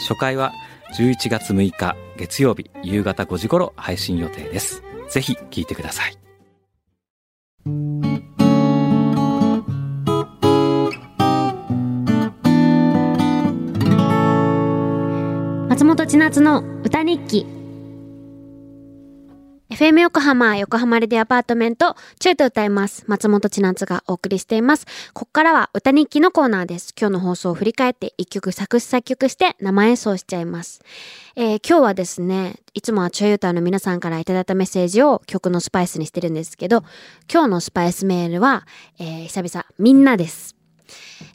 初回は11月6日月曜日夕方5時頃配信予定です。ぜひ聞いてください。松本千夏の歌日記。FM 横浜、横浜レディアパートメント、ちょいと歌います。松本千夏がお送りしています。こっからは歌日記のコーナーです。今日の放送を振り返って一曲作詞作曲して生演奏しちゃいます。えー、今日はですね、いつもはちょい歌の皆さんからいただいたメッセージを曲のスパイスにしてるんですけど、今日のスパイスメールは、えー、久々、みんなです。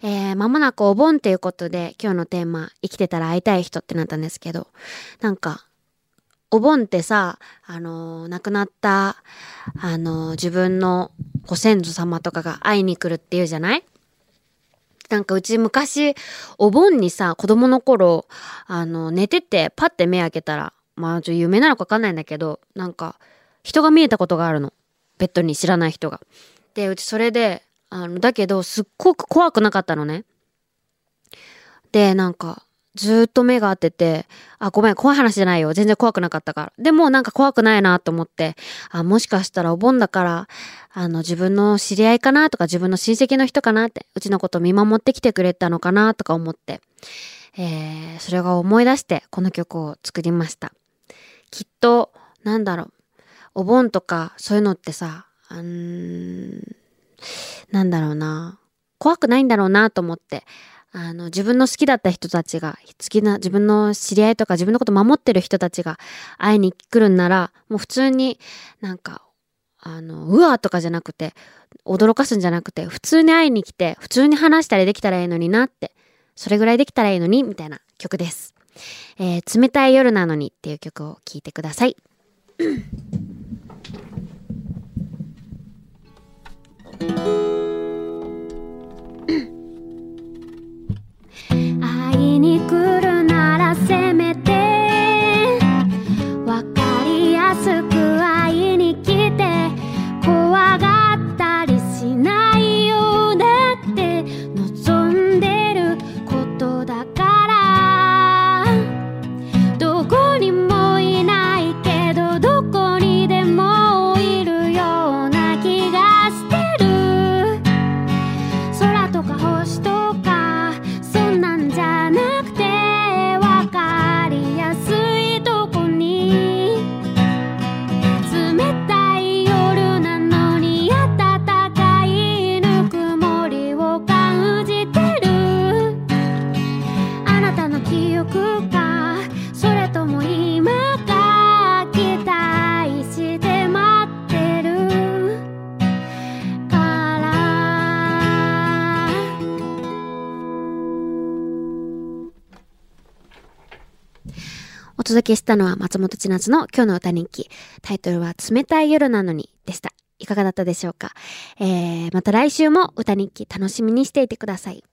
えー、間もなくお盆っていうことで今日のテーマ、生きてたら会いたい人ってなったんですけど、なんか、お盆ってさ、あの、亡くなった、あの、自分のご先祖様とかが会いに来るっていうじゃない？なんかうち昔、お盆にさ、子供の頃、あの、寝ててパッて目開けたら、まあ、ちょ、有名なのかわかんないんだけど、なんか、人が見えたことがあるの。ベッドに知らない人が。で、うちそれで、あの、だけど、すっごく怖くなかったのね。で、なんか、ずっと目が合ってて、あ、ごめん、怖い話じゃないよ。全然怖くなかったから。でもなんか怖くないなと思って、あ、もしかしたらお盆だから、あの、自分の知り合いかなとか、自分の親戚の人かなって、うちのこと見守ってきてくれたのかなとか思って、えー、それが思い出してこの曲を作りました。きっと、なんだろう、お盆とかそういうのってさ、うーん、なんだろうな、怖くないんだろうなと思って、あの、自分の好きだった人たちが、好きな、自分の知り合いとか自分のこと守ってる人たちが会いに来るんなら、もう普通になんか、あの、うわーとかじゃなくて、驚かすんじゃなくて、普通に会いに来て、普通に話したりできたらいいのになって、それぐらいできたらいいのに、みたいな曲です。えー、冷たい夜なのにっていう曲を聴いてください。届けしたのは松本千夏の今日の歌人気。タイトルは冷たい夜なのにでした。いかがだったでしょうか、えー、また来週も歌日記楽しみにしていてください。